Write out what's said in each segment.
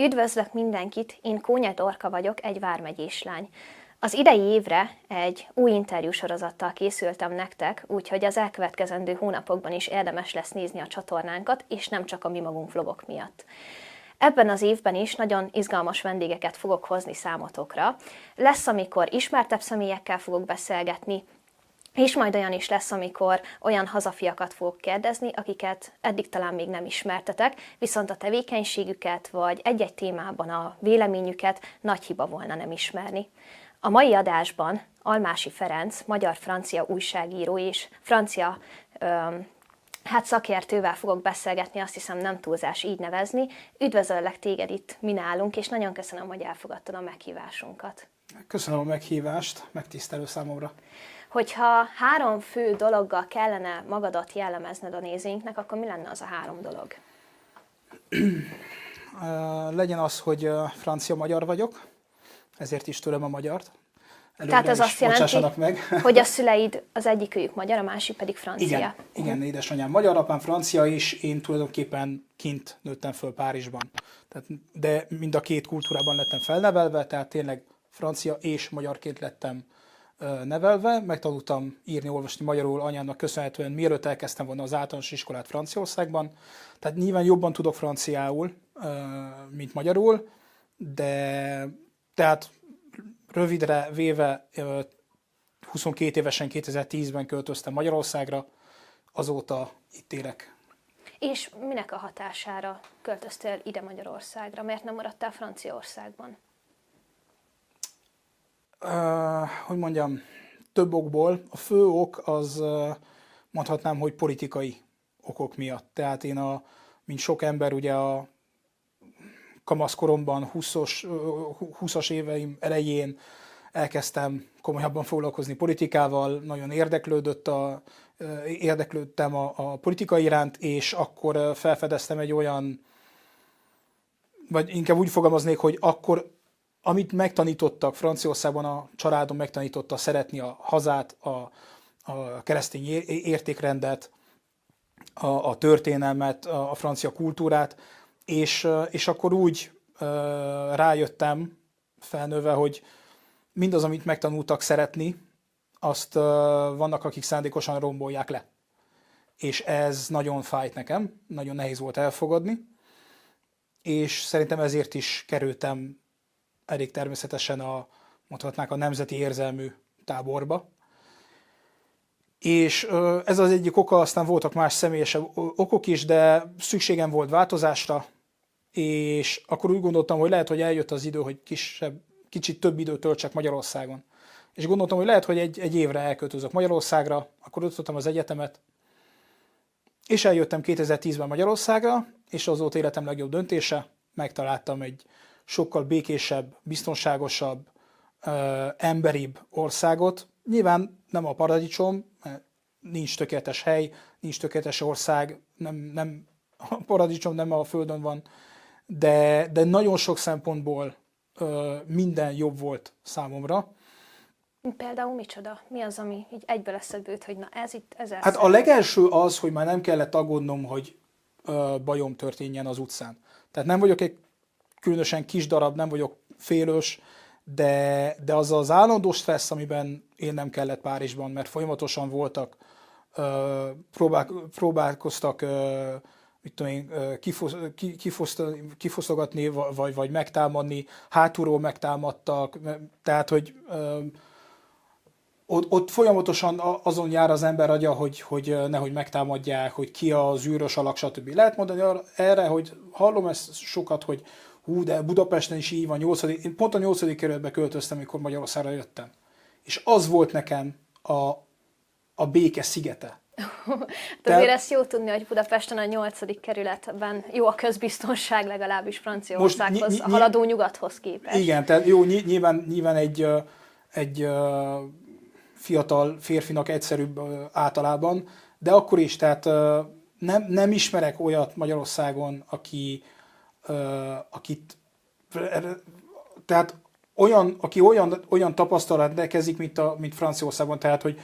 Üdvözlök mindenkit, én Kónya Dorka vagyok, egy vármegyés lány. Az idei évre egy új interjúsorozattal készültem nektek, úgyhogy az elkövetkezendő hónapokban is érdemes lesz nézni a csatornánkat, és nem csak a mi magunk vlogok miatt. Ebben az évben is nagyon izgalmas vendégeket fogok hozni számotokra. Lesz, amikor ismertebb személyekkel fogok beszélgetni, és majd olyan is lesz, amikor olyan hazafiakat fogok kérdezni, akiket eddig talán még nem ismertetek, viszont a tevékenységüket vagy egy-egy témában a véleményüket nagy hiba volna nem ismerni. A mai adásban Almási Ferenc, magyar-francia újságíró és francia öm, hát szakértővel fogok beszélgetni, azt hiszem nem túlzás így nevezni. Üdvözöllek téged itt mi nálunk, és nagyon köszönöm, hogy elfogadtad a meghívásunkat. Köszönöm a meghívást, megtisztelő számomra. Hogyha három fő dologgal kellene magadat jellemezned a nézőinknek, akkor mi lenne az a három dolog? Legyen az, hogy francia-magyar vagyok, ezért is tőlem a magyart. Előre Tehát ez azt jelenti, meg. hogy a szüleid az egyik őjük magyar, a másik pedig francia. Igen, igen édesanyám magyar, apám francia, és én tulajdonképpen kint nőttem föl Párizsban. Tehát, de mind a két kultúrában lettem felnevelve, tehát tényleg francia és magyarként lettem nevelve, megtanultam írni, olvasni magyarul anyámnak köszönhetően, mielőtt elkezdtem volna az általános iskolát Franciaországban. Tehát nyilván jobban tudok franciául, mint magyarul, de tehát rövidre véve 22 évesen 2010-ben költöztem Magyarországra, azóta itt élek. És minek a hatására költöztél ide Magyarországra? Miért nem maradtál Franciaországban? Hogy mondjam, több okból. A fő ok az mondhatnám, hogy politikai okok miatt. Tehát én, a, mint sok ember, ugye a kamaszkoromban, 20-os, 20-as éveim elején elkezdtem komolyabban foglalkozni politikával, nagyon érdeklődött a, érdeklődtem a, a politika iránt, és akkor felfedeztem egy olyan, vagy inkább úgy fogalmaznék, hogy akkor amit megtanítottak Franciaországban, a családom megtanította szeretni a hazát, a, a keresztény értékrendet, a, a történelmet, a, a francia kultúrát, és, és akkor úgy rájöttem felnőve, hogy mindaz, amit megtanultak szeretni, azt vannak, akik szándékosan rombolják le. És ez nagyon fájt nekem, nagyon nehéz volt elfogadni, és szerintem ezért is kerültem elég természetesen a, mondhatnák a nemzeti érzelmű táborba. És ez az egyik oka, aztán voltak más személyesebb okok is, de szükségem volt változásra, és akkor úgy gondoltam, hogy lehet, hogy eljött az idő, hogy kisebb, kicsit több időt töltsek Magyarországon. És gondoltam, hogy lehet, hogy egy, egy évre elköltözök Magyarországra, akkor ott az egyetemet, és eljöttem 2010-ben Magyarországra, és az volt életem legjobb döntése, megtaláltam egy sokkal békésebb, biztonságosabb, emberibb országot. Nyilván nem a paradicsom, mert nincs tökéletes hely, nincs tökéletes ország, nem, nem, a paradicsom nem a Földön van, de, de nagyon sok szempontból minden jobb volt számomra. Például micsoda? Mi az, ami így egyből eszedbe jut, hogy na ez itt, ez Hát a legelső az, hogy már nem kellett aggódnom, hogy ö, bajom történjen az utcán. Tehát nem vagyok egy különösen kis darab, nem vagyok félős, de, de az az állandó stressz, amiben én nem kellett Párizsban, mert folyamatosan voltak, ö, próbál, próbálkoztak ö, mit tudom én, kifosztogatni, vagy, vagy megtámadni, hátulról megtámadtak, tehát, hogy ö, ott, ott folyamatosan azon jár az ember agya, hogy, hogy nehogy megtámadják, hogy ki az űrös alak, stb. Lehet mondani erre, hogy hallom ezt sokat, hogy hú, de Budapesten is így van, 8. én pont a 8. kerületbe költöztem, amikor Magyarországra jöttem. És az volt nekem a, a béke szigete. De azért ezt jó tudni, hogy Budapesten a 8. kerületben jó a közbiztonság legalábbis Franciaországhoz, ny- ny- a haladó nyugathoz képest. Igen, tehát jó, nyilván, nyilván egy, egy fiatal férfinak egyszerűbb általában, de akkor is, tehát nem, nem ismerek olyat Magyarországon, aki, akit, tehát olyan, aki olyan, olyan tapasztalat rendelkezik, mint, a, mint Franciaországban, tehát, hogy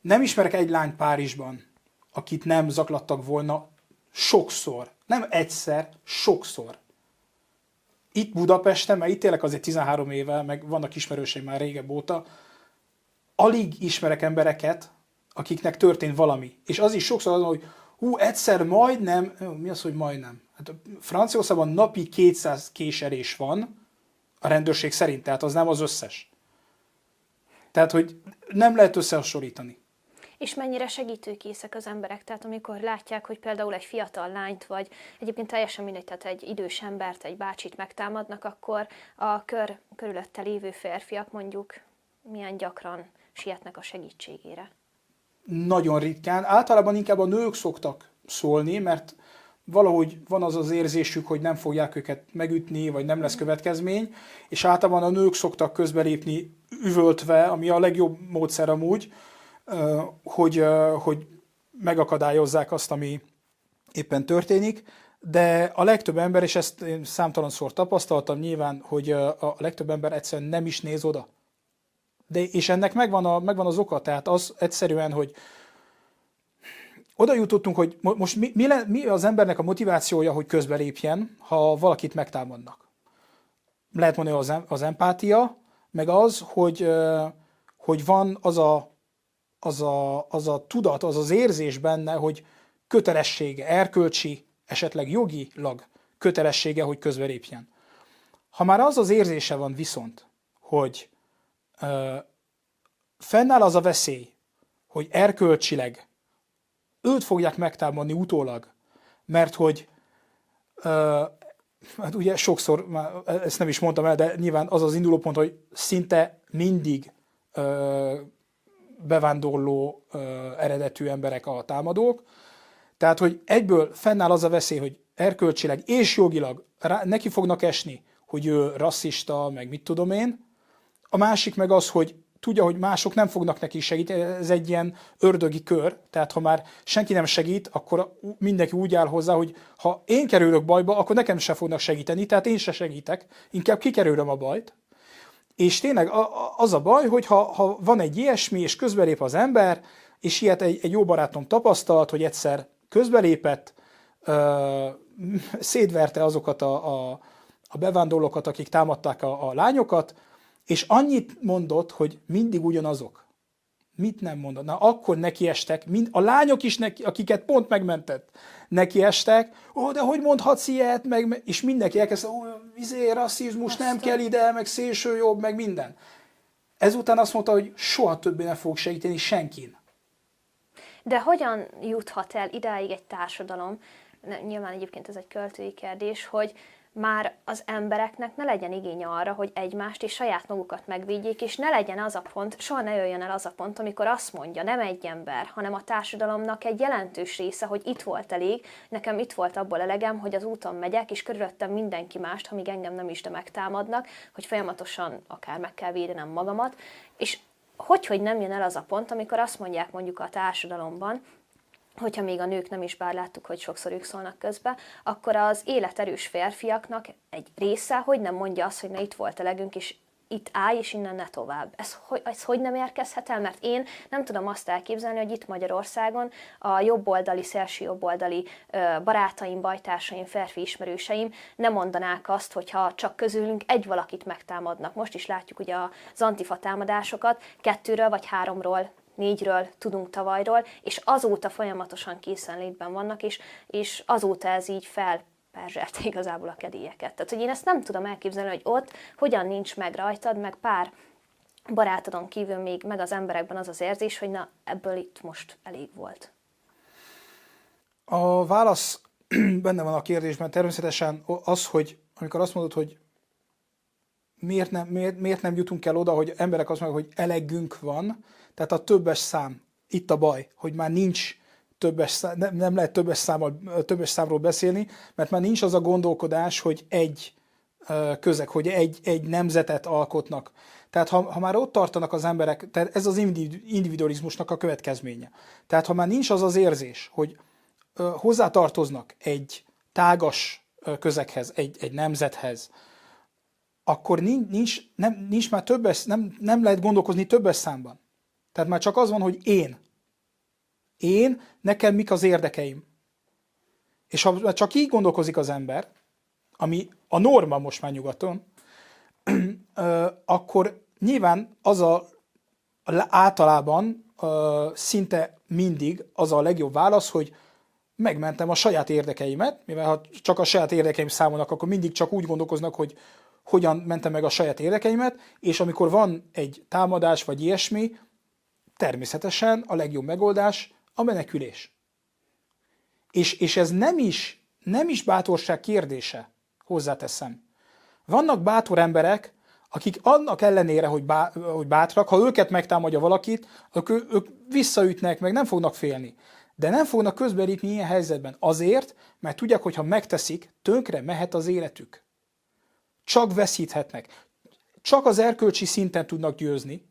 nem ismerek egy lány Párizsban, akit nem zaklattak volna sokszor. Nem egyszer, sokszor. itt Budapesten, mert itt élek azért 13 éve, meg vannak ismerőseim már régebb óta, alig ismerek embereket, akiknek történt valami. És az is sokszor az, hogy hú, egyszer majdnem, mi az, hogy majdnem? Hát Franciaországban napi 200 késerés van a rendőrség szerint, tehát az nem az összes. Tehát, hogy nem lehet összehasonlítani. És mennyire segítőkészek az emberek? Tehát amikor látják, hogy például egy fiatal lányt, vagy egyébként teljesen mindegy, tehát egy idős embert, egy bácsit megtámadnak, akkor a kör, körülötte lévő férfiak mondjuk milyen gyakran sietnek a segítségére? Nagyon ritkán. Általában inkább a nők szoktak szólni, mert valahogy van az az érzésük, hogy nem fogják őket megütni, vagy nem lesz következmény, és általában a nők szoktak közbelépni üvöltve, ami a legjobb módszer amúgy, hogy, hogy megakadályozzák azt, ami éppen történik, de a legtöbb ember, és ezt én számtalanszor tapasztaltam nyilván, hogy a legtöbb ember egyszerűen nem is néz oda. De, és ennek megvan, a, megvan az oka, tehát az egyszerűen, hogy oda jutottunk, hogy most mi, mi, le, mi az embernek a motivációja, hogy közbelépjen, ha valakit megtámadnak. Lehet mondani az, az empátia, meg az, hogy, hogy van az a, az, a, az a tudat, az az érzés benne, hogy kötelessége, erkölcsi, esetleg jogilag kötelessége, hogy közbelépjen. Ha már az az érzése van viszont, hogy fennáll az a veszély, hogy erkölcsileg őt fogják megtámadni utólag, mert hogy hát ugye sokszor, már ezt nem is mondtam el, de nyilván az az indulópont, hogy szinte mindig ö, bevándorló ö, eredetű emberek a támadók. Tehát, hogy egyből fennáll az a veszély, hogy erkölcsileg és jogilag rá, neki fognak esni, hogy ő rasszista, meg mit tudom én. A másik meg az, hogy tudja, hogy mások nem fognak neki segíteni, ez egy ilyen ördögi kör, tehát ha már senki nem segít, akkor mindenki úgy áll hozzá, hogy ha én kerülök bajba, akkor nekem se fognak segíteni, tehát én se segítek, inkább kikerülöm a bajt. És tényleg az a baj, hogy ha, ha van egy ilyesmi, és közbelép az ember, és ilyet egy, egy jó barátom tapasztalt, hogy egyszer közbelépett, ö, szétverte azokat a, a, a bevándorlókat, akik támadták a, a lányokat, és annyit mondott, hogy mindig ugyanazok. Mit nem mondott? Na, akkor nekiestek, mind, a lányok is, neki, akiket pont megmentett, nekiestek, ó, de hogy mondhatsz ilyet, meg, és mindenki elkezdte, ó, izé, rasszizmus, Aztán. nem kell ide, meg szélső jobb, meg minden. Ezután azt mondta, hogy soha többé nem fog segíteni senkin. De hogyan juthat el idáig egy társadalom, nyilván egyébként ez egy költői kérdés, hogy már az embereknek ne legyen igény arra, hogy egymást és saját magukat megvédjék, és ne legyen az a pont, soha ne jöjjön el az a pont, amikor azt mondja nem egy ember, hanem a társadalomnak egy jelentős része, hogy itt volt elég, nekem itt volt abból elegem, hogy az úton megyek, és körülöttem mindenki mást, amíg engem nem is de megtámadnak, hogy folyamatosan akár meg kell védenem magamat, és hogy, hogy nem jön el az a pont, amikor azt mondják mondjuk a társadalomban, hogyha még a nők nem is, bár láttuk, hogy sokszor ők szólnak közbe, akkor az életerős férfiaknak egy része, hogy nem mondja azt, hogy na itt volt elegünk, és itt állj, és innen ne tovább. Ez, hogy, ez hogy nem érkezhet el? Mert én nem tudom azt elképzelni, hogy itt Magyarországon a jobboldali, szélső jobboldali barátaim, bajtársaim, férfi ismerőseim nem mondanák azt, hogyha csak közülünk egy valakit megtámadnak. Most is látjuk ugye az antifa támadásokat, kettőről vagy háromról négyről tudunk tavalyról, és azóta folyamatosan készenlétben vannak, és, és azóta ez így fel perzselte igazából a kedélyeket. Tehát, hogy én ezt nem tudom elképzelni, hogy ott hogyan nincs meg rajtad, meg pár barátodon kívül még meg az emberekben az az érzés, hogy na, ebből itt most elég volt. A válasz benne van a kérdésben természetesen az, hogy amikor azt mondod, hogy miért nem, miért, miért nem jutunk el oda, hogy emberek azt mondják, hogy elegünk van, tehát a többes szám, itt a baj, hogy már nincs többes szám, nem, nem lehet többes, számmal, többes számról beszélni, mert már nincs az a gondolkodás, hogy egy közeg, hogy egy, egy nemzetet alkotnak. Tehát ha, ha már ott tartanak az emberek, tehát ez az individualizmusnak a következménye. Tehát ha már nincs az az érzés, hogy hozzátartoznak egy tágas közeghez, egy, egy nemzethez, akkor nincs, nem, nincs már többes, nem, nem lehet gondolkozni többes számban. Tehát már csak az van, hogy én. Én, nekem mik az érdekeim. És ha csak így gondolkozik az ember, ami a norma most már nyugaton, akkor nyilván az a általában szinte mindig az a legjobb válasz, hogy megmentem a saját érdekeimet, mivel ha csak a saját érdekeim számolnak, akkor mindig csak úgy gondolkoznak, hogy hogyan mentem meg a saját érdekeimet, és amikor van egy támadás vagy ilyesmi, természetesen a legjobb megoldás a menekülés. És, és ez nem is, nem is bátorság kérdése, hozzáteszem. Vannak bátor emberek, akik annak ellenére, hogy, bá, hogy bátrak, ha őket megtámadja valakit, akkor ők visszaütnek, meg nem fognak félni. De nem fognak közbelépni ilyen helyzetben. Azért, mert tudják, hogy ha megteszik, tönkre mehet az életük. Csak veszíthetnek. Csak az erkölcsi szinten tudnak győzni,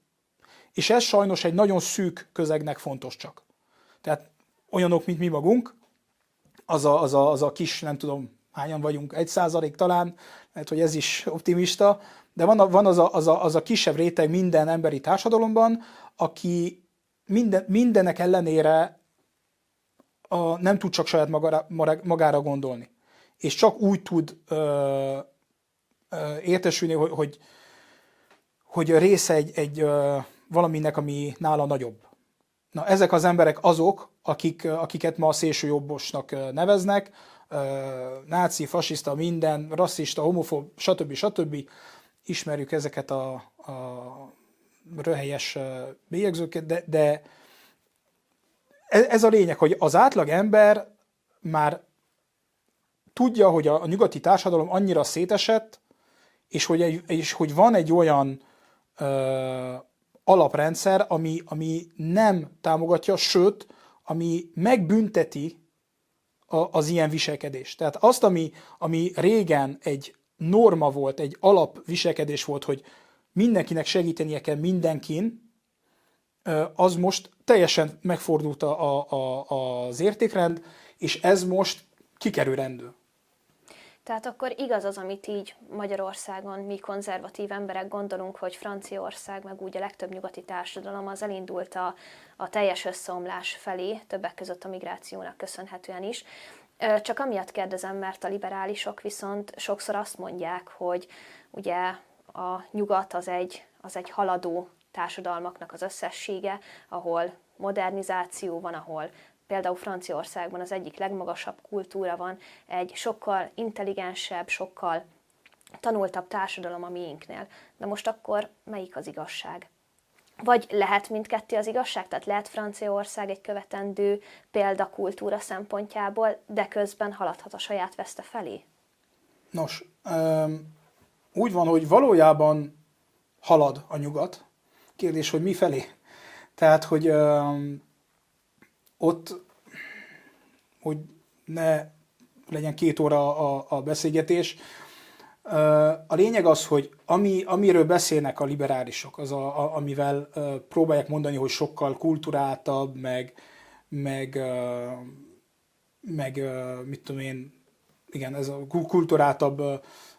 és ez sajnos egy nagyon szűk közegnek fontos csak. Tehát olyanok, mint mi magunk, az a, az a, az a kis, nem tudom, hányan vagyunk, egy százalék talán, lehet, hogy ez is optimista, de van, a, van az, a, az, a, az a kisebb réteg minden emberi társadalomban, aki minden, mindenek ellenére a, nem tud csak saját magára, magára gondolni. És csak úgy tud ö, ö, értesülni, hogy, hogy, hogy része egy, egy ö, valaminek, ami nála nagyobb. Na, ezek az emberek azok, akik, akiket ma a szélsőjobbosnak neveznek, náci, fasiszta, minden, rasszista, homofób, stb. stb. Ismerjük ezeket a, a röhelyes bélyegzőket, de, de e, ez a lényeg, hogy az átlag ember már tudja, hogy a, nyugati társadalom annyira szétesett, és hogy, egy, és hogy van egy olyan ö, alaprendszer, ami, ami nem támogatja, sőt, ami megbünteti a, az ilyen viselkedést. Tehát azt, ami, ami régen egy norma volt, egy alapviselkedés volt, hogy mindenkinek segítenie kell mindenkin, az most teljesen megfordult a, a, az értékrend, és ez most kikerül rendül. Tehát akkor igaz az, amit így Magyarországon mi konzervatív emberek gondolunk, hogy Franciaország, meg úgy a legtöbb nyugati társadalom az elindult a, a teljes összeomlás felé, többek között a migrációnak köszönhetően is. Csak amiatt kérdezem, mert a liberálisok viszont sokszor azt mondják, hogy ugye a nyugat az egy, az egy haladó társadalmaknak az összessége, ahol modernizáció van, ahol például Franciaországban az egyik legmagasabb kultúra van, egy sokkal intelligensebb, sokkal tanultabb társadalom a miénknél. De most akkor melyik az igazság? Vagy lehet mindkettő az igazság, tehát lehet Franciaország egy követendő példakultúra szempontjából, de közben haladhat a saját veszte felé? Nos, úgy van, hogy valójában halad a nyugat. Kérdés, hogy mi felé? Tehát, hogy ott, hogy ne legyen két óra a, a beszélgetés. A lényeg az, hogy ami, amiről beszélnek a liberálisok, az a, a, amivel próbálják mondani, hogy sokkal kulturáltabb, meg, meg, meg mit tudom én, igen, ez a kulturáltabb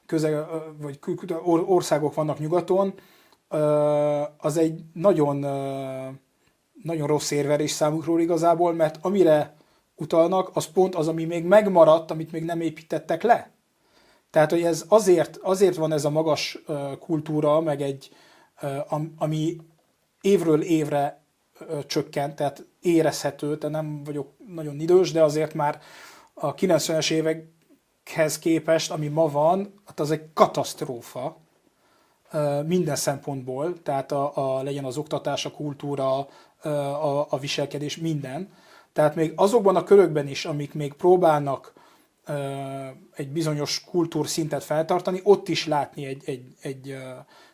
közeg, vagy országok vannak nyugaton, az egy nagyon nagyon rossz érvelés számukról igazából, mert amire utalnak, az pont az, ami még megmaradt, amit még nem építettek le. Tehát, hogy ez azért, azért van ez a magas kultúra, meg egy, ami évről évre csökkent, tehát érezhető, tehát nem vagyok nagyon idős, de azért már a 90-es évekhez képest, ami ma van, hát az egy katasztrófa minden szempontból, tehát a, a, legyen az oktatás, a kultúra, a, a viselkedés, minden. Tehát még azokban a körökben is, amik még próbálnak egy bizonyos kultúrszintet feltartani, ott is látni egy, egy, egy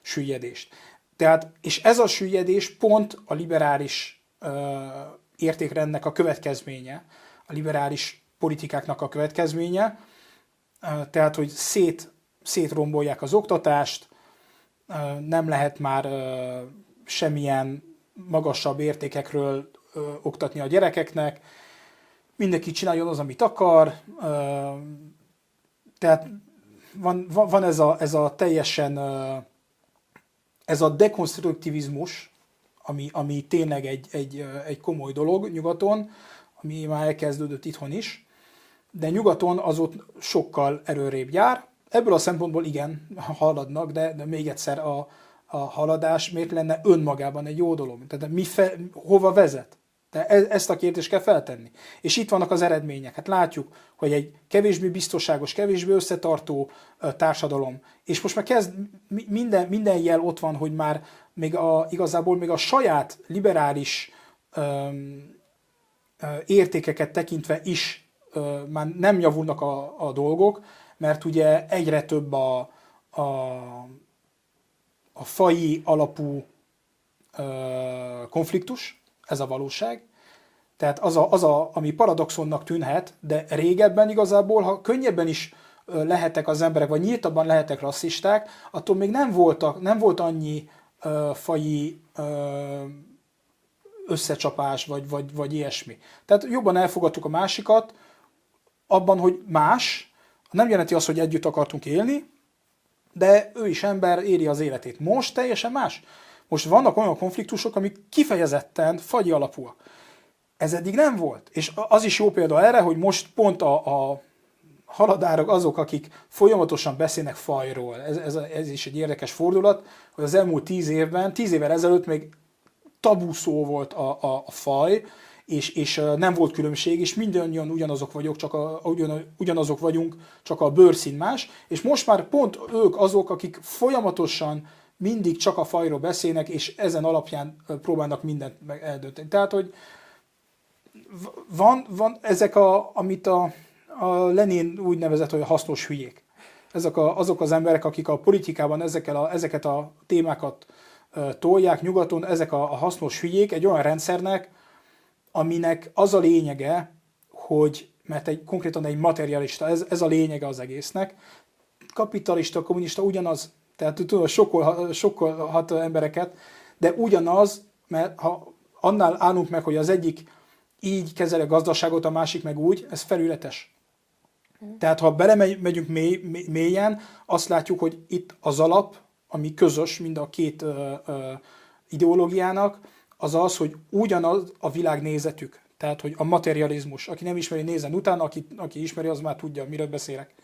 süllyedést. Tehát, és ez a süllyedés pont a liberális értékrendnek a következménye, a liberális politikáknak a következménye, tehát, hogy szét, szétrombolják az oktatást, nem lehet már semmilyen magasabb értékekről ö, oktatni a gyerekeknek, mindenki csináljon az, amit akar, ö, tehát van, van, van ez, a, ez a teljesen, ö, ez a dekonstruktivizmus, ami, ami tényleg egy, egy, egy komoly dolog nyugaton, ami már elkezdődött itthon is, de nyugaton az ott sokkal erőrébb jár, ebből a szempontból igen, haladnak, de, de még egyszer a, a haladás miért lenne önmagában egy jó dolog? Tehát mi fe, hova vezet? De e, ezt a kérdést kell feltenni. És itt vannak az eredmények. Hát látjuk, hogy egy kevésbé biztonságos, kevésbé összetartó társadalom, és most már kezd, minden, minden jel ott van, hogy már még a, igazából még a saját liberális öm, értékeket tekintve is ö, már nem javulnak a, a dolgok, mert ugye egyre több a, a, a fai alapú ö, konfliktus, ez a valóság. Tehát az, a, az a, ami paradoxonnak tűnhet, de régebben igazából, ha könnyebben is lehetek az emberek, vagy nyíltabban lehetek rasszisták, attól még nem, voltak, nem volt annyi ö, faji ö, összecsapás, vagy, vagy, vagy ilyesmi. Tehát jobban elfogadtuk a másikat, abban, hogy más, nem jelenti azt, hogy együtt akartunk élni, de ő is ember, éri az életét. Most teljesen más. Most vannak olyan konfliktusok, amik kifejezetten fagyi alapúak. Ez eddig nem volt. És az is jó példa erre, hogy most pont a, a haladárok azok, akik folyamatosan beszélnek fajról. Ez, ez, ez is egy érdekes fordulat, hogy az elmúlt tíz évben, tíz évvel ezelőtt még tabu szó volt a, a, a faj, és, és nem volt különbség, és mindannyian ugyanazok vagyok, csak a, ugyan, ugyanazok vagyunk, csak a bőrszín más, és most már pont ők azok, akik folyamatosan mindig csak a fajról beszélnek, és ezen alapján próbálnak mindent eldönteni. Tehát, hogy van, van ezek, a, amit a, a Lenin úgy nevezett, hogy a hasznos hülyék. Ezek a, azok az emberek, akik a politikában ezekkel a, ezeket a témákat tolják nyugaton, ezek a, a hasznos hülyék egy olyan rendszernek, aminek az a lényege, hogy, mert egy, konkrétan egy materialista, ez, ez a lényege az egésznek, kapitalista, kommunista ugyanaz, tehát tudom, sokkal, sokkal hat embereket, de ugyanaz, mert ha annál állunk meg, hogy az egyik így kezeli a gazdaságot, a másik meg úgy, ez felületes. Tehát ha belemegyünk mély, mélyen, azt látjuk, hogy itt az alap, ami közös mind a két ö, ö, ideológiának, az az, hogy ugyanaz a világnézetük. Tehát, hogy a materializmus, aki nem ismeri, nézen utána, aki, aki ismeri, az már tudja, miről beszélek.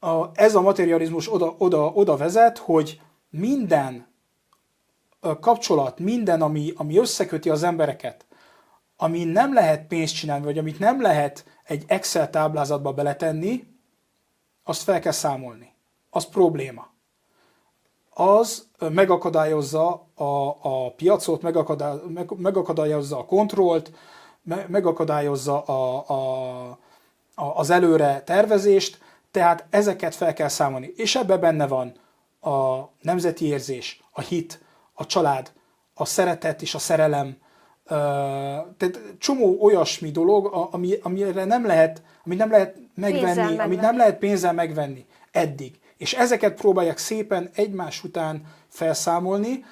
A, ez a materializmus oda, oda, oda vezet, hogy minden kapcsolat, minden, ami, ami összeköti az embereket, ami nem lehet pénzt csinálni, vagy amit nem lehet egy Excel táblázatba beletenni, azt fel kell számolni. Az probléma az megakadályozza a, a piacot, megakadály, meg, megakadályozza a kontrollt, me, megakadályozza a, a, a, az előre tervezést, tehát ezeket fel kell számolni. És ebbe benne van a nemzeti érzés, a hit, a család, a szeretet és a szerelem, tehát csomó olyasmi dolog, ami, amire nem lehet, amit nem lehet megvenni, amit nem lehet pénzzel megvenni eddig. És ezeket próbálják szépen egymás után felszámolni,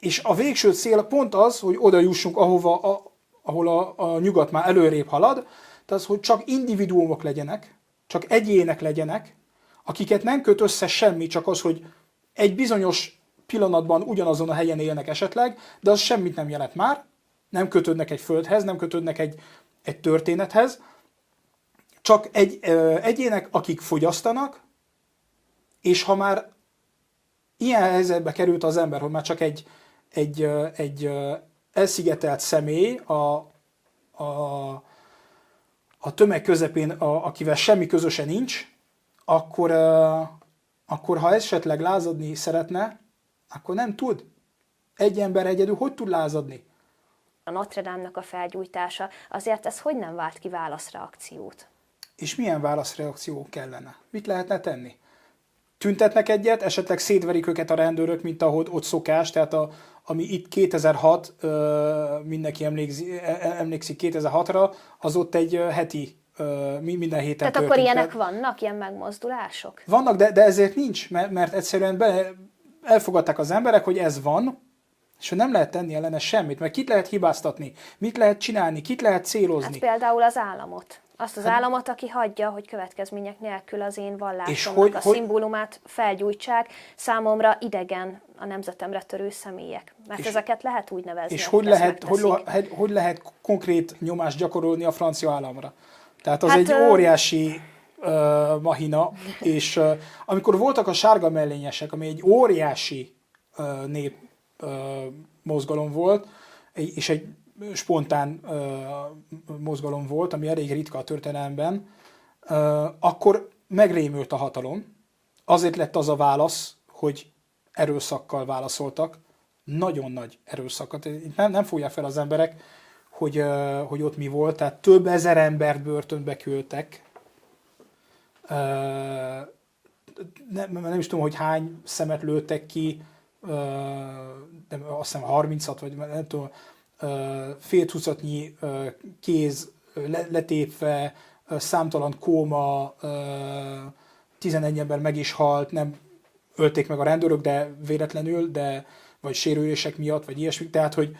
és a végső cél pont az, hogy oda jussunk, ahova, a, ahol a, a nyugat már előrébb halad, tehát hogy csak individuumok legyenek, csak egyének legyenek, akiket nem köt össze semmi, csak az, hogy egy bizonyos pillanatban ugyanazon a helyen élnek esetleg, de az semmit nem jelent már, nem kötődnek egy földhez, nem kötődnek egy, egy történethez, csak egy, ö, egyének, akik fogyasztanak, és ha már ilyen helyzetbe került az ember, hogy már csak egy, egy, egy elszigetelt személy a, a, a tömeg közepén, a, akivel semmi közöse nincs, akkor, akkor ha esetleg lázadni szeretne, akkor nem tud. Egy ember egyedül hogy tud lázadni? A Notre Dame-nak a felgyújtása, azért ez hogy nem vált ki válaszreakciót? és milyen válaszreakció kellene? Mit lehetne tenni? Tüntetnek egyet, esetleg szétverik őket a rendőrök, mint ahogy ott szokás, tehát a, ami itt 2006, mindenki emlékszik, e, e, emlékszik 2006-ra, az ott egy heti minden héten Tehát történt. akkor ilyenek vannak, ilyen megmozdulások? Vannak, de, de ezért nincs, mert, mert egyszerűen be, elfogadták az emberek, hogy ez van, és hogy nem lehet tenni ellene semmit, mert kit lehet hibáztatni, mit lehet csinálni, kit lehet célozni. Hát például az államot. Azt az hát, államot, aki hagyja, hogy következmények nélkül az én vallásomnak a hogy, szimbólumát felgyújtsák, számomra idegen a nemzetemre törő személyek. Mert és, ezeket lehet úgy nevezni. És hogy lehet, hogy, hogy lehet konkrét nyomást gyakorolni a francia államra? Tehát az hát, egy óriási uh, mahina, és uh, amikor voltak a sárga mellényesek, ami egy óriási uh, nép uh, mozgalom volt, és egy spontán uh, mozgalom volt, ami elég ritka a történelemben, uh, akkor megrémült a hatalom. Azért lett az a válasz, hogy erőszakkal válaszoltak, nagyon nagy erőszakat. Nem, nem fogják fel az emberek, hogy, uh, hogy ott mi volt, tehát több ezer embert börtönbe küldtek. Uh, nem, nem is tudom, hogy hány szemet lőttek ki, nem, azt hiszem 36, vagy nem tudom, fél kéz letépve, számtalan kóma, 11 ember meg is halt, nem ölték meg a rendőrök, de véletlenül, de vagy sérülések miatt, vagy ilyesmi. Tehát, hogy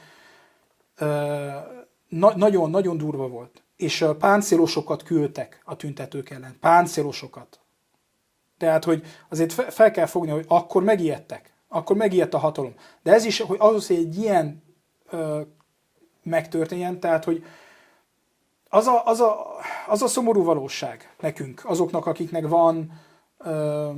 nagyon-nagyon durva volt. És páncélosokat küldtek a tüntetők ellen. Páncélosokat. Tehát, hogy azért fel kell fogni, hogy akkor megijedtek. Akkor megijedt a hatalom. De ez is, hogy az, hogy egy ilyen megtörténjen, tehát hogy az a, az, a, az a szomorú valóság nekünk, azoknak, akiknek van ö,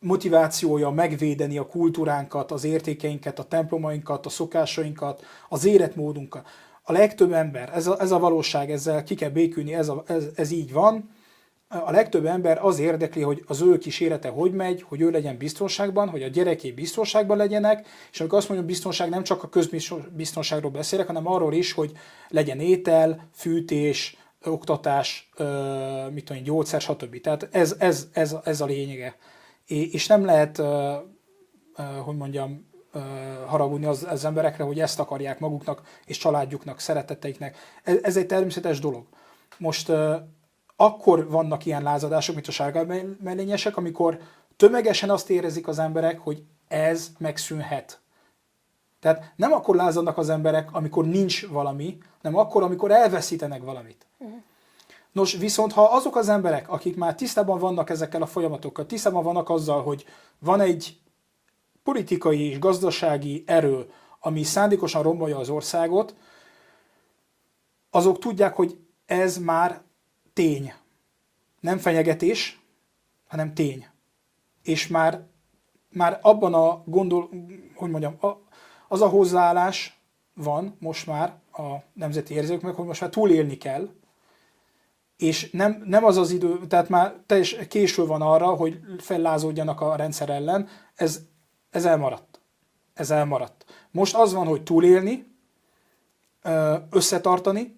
motivációja megvédeni a kultúránkat, az értékeinket, a templomainkat, a szokásainkat, az életmódunkat. A legtöbb ember, ez a, ez a valóság, ezzel ki kell békülni, ez, a, ez, ez így van, a legtöbb ember az érdekli, hogy az ő kis élete hogy megy, hogy ő legyen biztonságban, hogy a gyerekei biztonságban legyenek, és amikor azt mondom biztonság, nem csak a közbiztonságról beszélek, hanem arról is, hogy legyen étel, fűtés, oktatás, mit tudom, gyógyszer, stb. Tehát ez, ez, ez, ez a lényege. És nem lehet, hogy mondjam, haragudni az, az emberekre, hogy ezt akarják maguknak és családjuknak, szereteteiknek. Ez, ez egy természetes dolog. Most akkor vannak ilyen lázadások, mint a sárga mellényesek, amikor tömegesen azt érezik az emberek, hogy ez megszűnhet. Tehát nem akkor lázadnak az emberek, amikor nincs valami, hanem akkor, amikor elveszítenek valamit. Nos, viszont ha azok az emberek, akik már tisztában vannak ezekkel a folyamatokkal, tisztában vannak azzal, hogy van egy politikai és gazdasági erő, ami szándékosan rombolja az országot, azok tudják, hogy ez már tény. Nem fenyegetés, hanem tény. És már, már abban a gondol, hogy mondjam, a, az a hozzáállás van most már a nemzeti érzőknek, hogy most már túlélni kell, és nem, nem az az idő, tehát már teljes késő van arra, hogy fellázódjanak a rendszer ellen, ez, ez elmaradt. Ez elmaradt. Most az van, hogy túlélni, összetartani,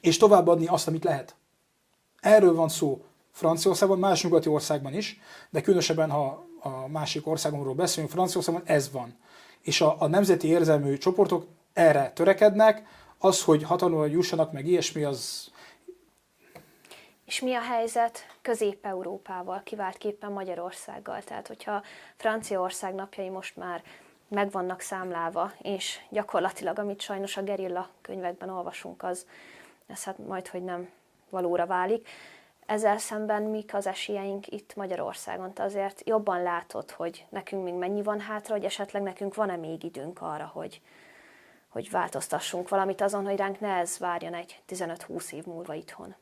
és továbbadni azt, amit lehet. Erről van szó Franciaországban, más nyugati országban is, de különösebben, ha a másik országomról beszélünk, Franciaországban ez van. És a, a nemzeti érzelmű csoportok erre törekednek, az, hogy hatalomra jussanak, meg ilyesmi, az... És mi a helyzet Közép-Európával, kiváltképpen Magyarországgal? Tehát, hogyha Franciaország napjai most már meg vannak számlálva, és gyakorlatilag, amit sajnos a gerilla könyvekben olvasunk, az ez hát majd, hogy nem valóra válik. Ezzel szemben mik az esélyeink itt Magyarországon? Te azért jobban látod, hogy nekünk még mennyi van hátra, hogy esetleg nekünk van-e még időnk arra, hogy, hogy változtassunk valamit azon, hogy ránk ne ez várjon egy 15-20 év múlva itthon.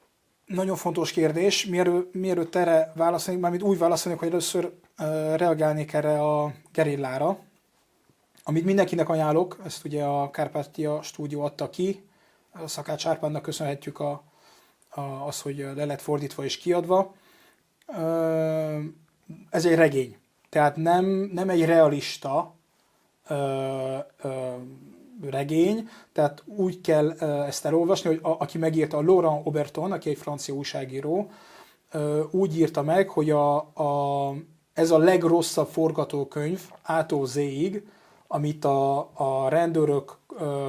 Nagyon fontos kérdés. Mielőtt, mielőtt erre válaszolnék, mármint úgy válaszolnék, hogy először uh, reagálnék erre a gerillára, amit mindenkinek ajánlok, ezt ugye a Kárpátia stúdió adta ki, a Szakács Árpánnak köszönhetjük a, az, hogy le lett fordítva és kiadva. Ez egy regény. Tehát nem, nem egy realista regény, tehát úgy kell ezt elolvasni, hogy a, aki megírta a Laurent Auberton, aki egy francia újságíró, úgy írta meg, hogy a, a, ez a legrosszabb forgatókönyv Z-ig, amit a, a rendőrök,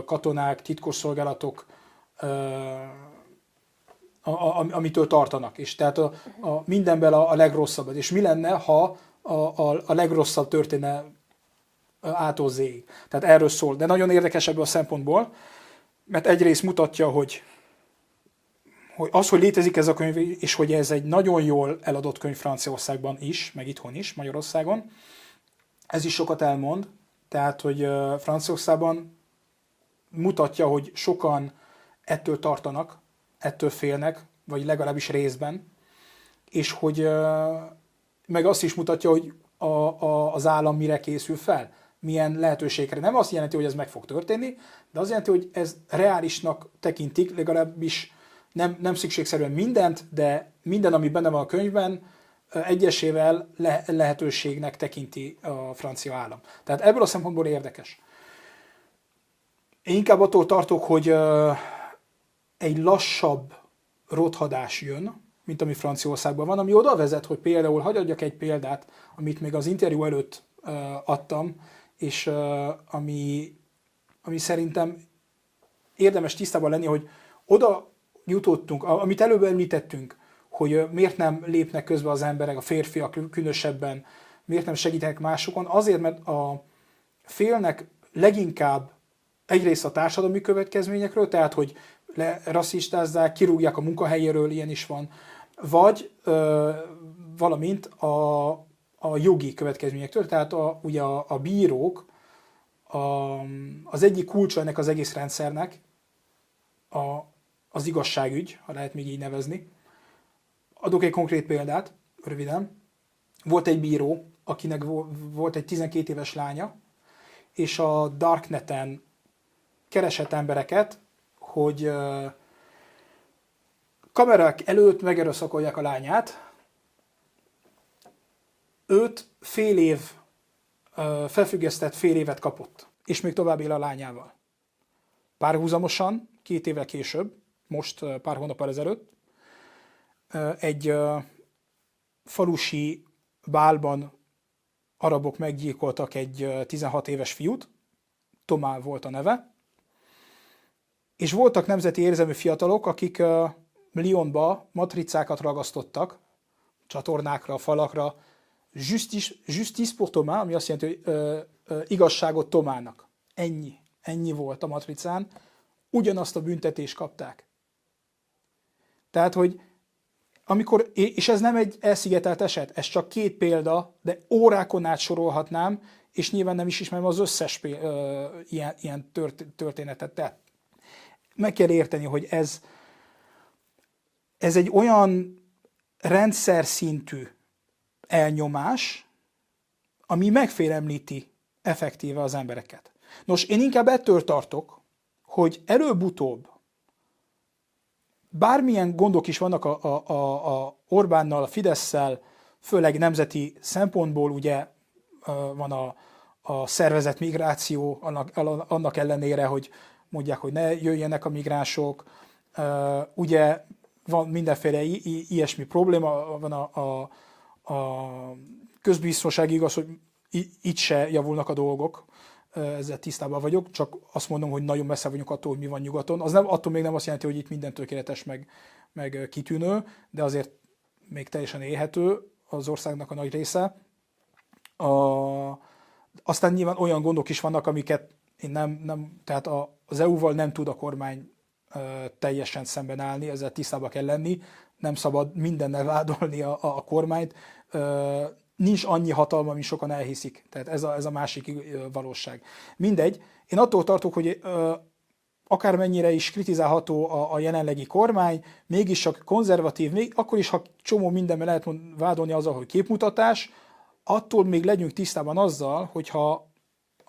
katonák, titkosszolgálatok a, a, amitől tartanak is. Tehát a, a mindenben a, a legrosszabb. És mi lenne, ha a, a, a legrosszabb történne ától Tehát erről szól. De nagyon érdekes ebből a szempontból, mert egyrészt mutatja, hogy, hogy az, hogy létezik ez a könyv, és hogy ez egy nagyon jól eladott könyv Franciaországban is, meg itthon is, Magyarországon, ez is sokat elmond. Tehát, hogy Franciaországban mutatja, hogy sokan ettől tartanak, ettől félnek, vagy legalábbis részben. és hogy meg azt is mutatja, hogy a, a, az állam mire készül fel, milyen lehetőségre. Nem azt jelenti, hogy ez meg fog történni, de az jelenti, hogy ez reálisnak tekintik, legalábbis nem, nem szükségszerűen mindent, de minden, ami benne van a könyvben, egyesével le, lehetőségnek tekinti a francia állam. Tehát ebből a szempontból érdekes. Én inkább attól tartok, hogy egy lassabb rothadás jön, mint ami Franciaországban van, ami oda vezet, hogy például, hagyjak egy példát, amit még az interjú előtt adtam, és ami, ami szerintem érdemes tisztában lenni, hogy oda jutottunk, amit előbb említettünk, hogy miért nem lépnek közbe az emberek, a férfiak különösebben, miért nem segítenek másokon, azért, mert a félnek leginkább egyrészt a társadalmi következményekről, tehát, hogy le rasszistázzák, kirúgják a munkahelyéről, ilyen is van, vagy ö, valamint a, a jogi következményektől, tehát a, ugye a, a bírók a, az egyik kulcsa ennek az egész rendszernek a, az igazságügy, ha lehet még így nevezni. Adok egy konkrét példát, röviden. Volt egy bíró, akinek volt egy 12 éves lánya, és a Darkneten keresett embereket, hogy kamerák előtt megerőszakolják a lányát. Őt fél év, felfüggesztett fél évet kapott, és még tovább él a lányával. Párhuzamosan, két évvel később, most pár hónappal ezelőtt, egy falusi bálban arabok meggyilkoltak egy 16 éves fiút, Tomá volt a neve, és voltak nemzeti érzelmű fiatalok, akik Lyonba matricákat ragasztottak, csatornákra, falakra, justice, justice pour Tomá, ami azt jelenti, hogy ö, ö, igazságot Tomának. Ennyi. Ennyi volt a matricán. Ugyanazt a büntetést kapták. Tehát, hogy amikor, és ez nem egy elszigetelt eset, ez csak két példa, de órákon át sorolhatnám, és nyilván nem is ismerem az összes péld, ö, ilyen, ilyen történetet. Tehát meg kell érteni, hogy ez, ez egy olyan rendszer szintű elnyomás, ami megfélemlíti effektíve az embereket. Nos, én inkább ettől tartok, hogy előbb-utóbb bármilyen gondok is vannak a, a, a, a Orbánnal, a Fidesz-szel, főleg nemzeti szempontból ugye van a, a szervezet migráció, annak, annak ellenére, hogy mondják, hogy ne jöjjenek a migránsok, ugye van mindenféle ilyesmi probléma, van a, a, a közbiztonság igaz, hogy itt se javulnak a dolgok, ezzel tisztában vagyok, csak azt mondom, hogy nagyon messze vagyunk attól, hogy mi van nyugaton. Az nem, attól még nem azt jelenti, hogy itt minden tökéletes, meg, meg kitűnő, de azért még teljesen élhető az országnak a nagy része. A, aztán nyilván olyan gondok is vannak, amiket nem, nem tehát a, az EU-val nem tud a kormány teljesen szemben állni, ezzel tisztában kell lenni, nem szabad mindennel vádolni a, a kormányt. Nincs annyi hatalma, mint sokan elhiszik. Tehát ez a, ez a másik valóság. Mindegy. Én attól tartok, hogy akármennyire is kritizálható a, a jelenlegi kormány, mégis csak konzervatív, még akkor is, ha csomó mindenben lehet vádolni azzal, hogy képmutatás, attól még legyünk tisztában azzal, hogyha